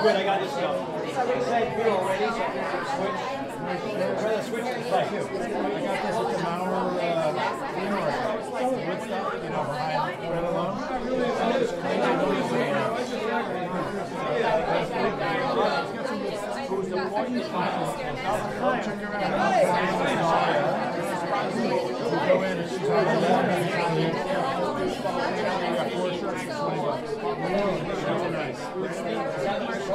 Good, I got this stuff. Side view already, so I can switch. Try switch side view. I got this at the Mauer, uh, you know, Woodstock, you know, Red Alone. I'll check her out. Go in and she's on the left and she's on the I got four shirts for twenty bucks. Really nice.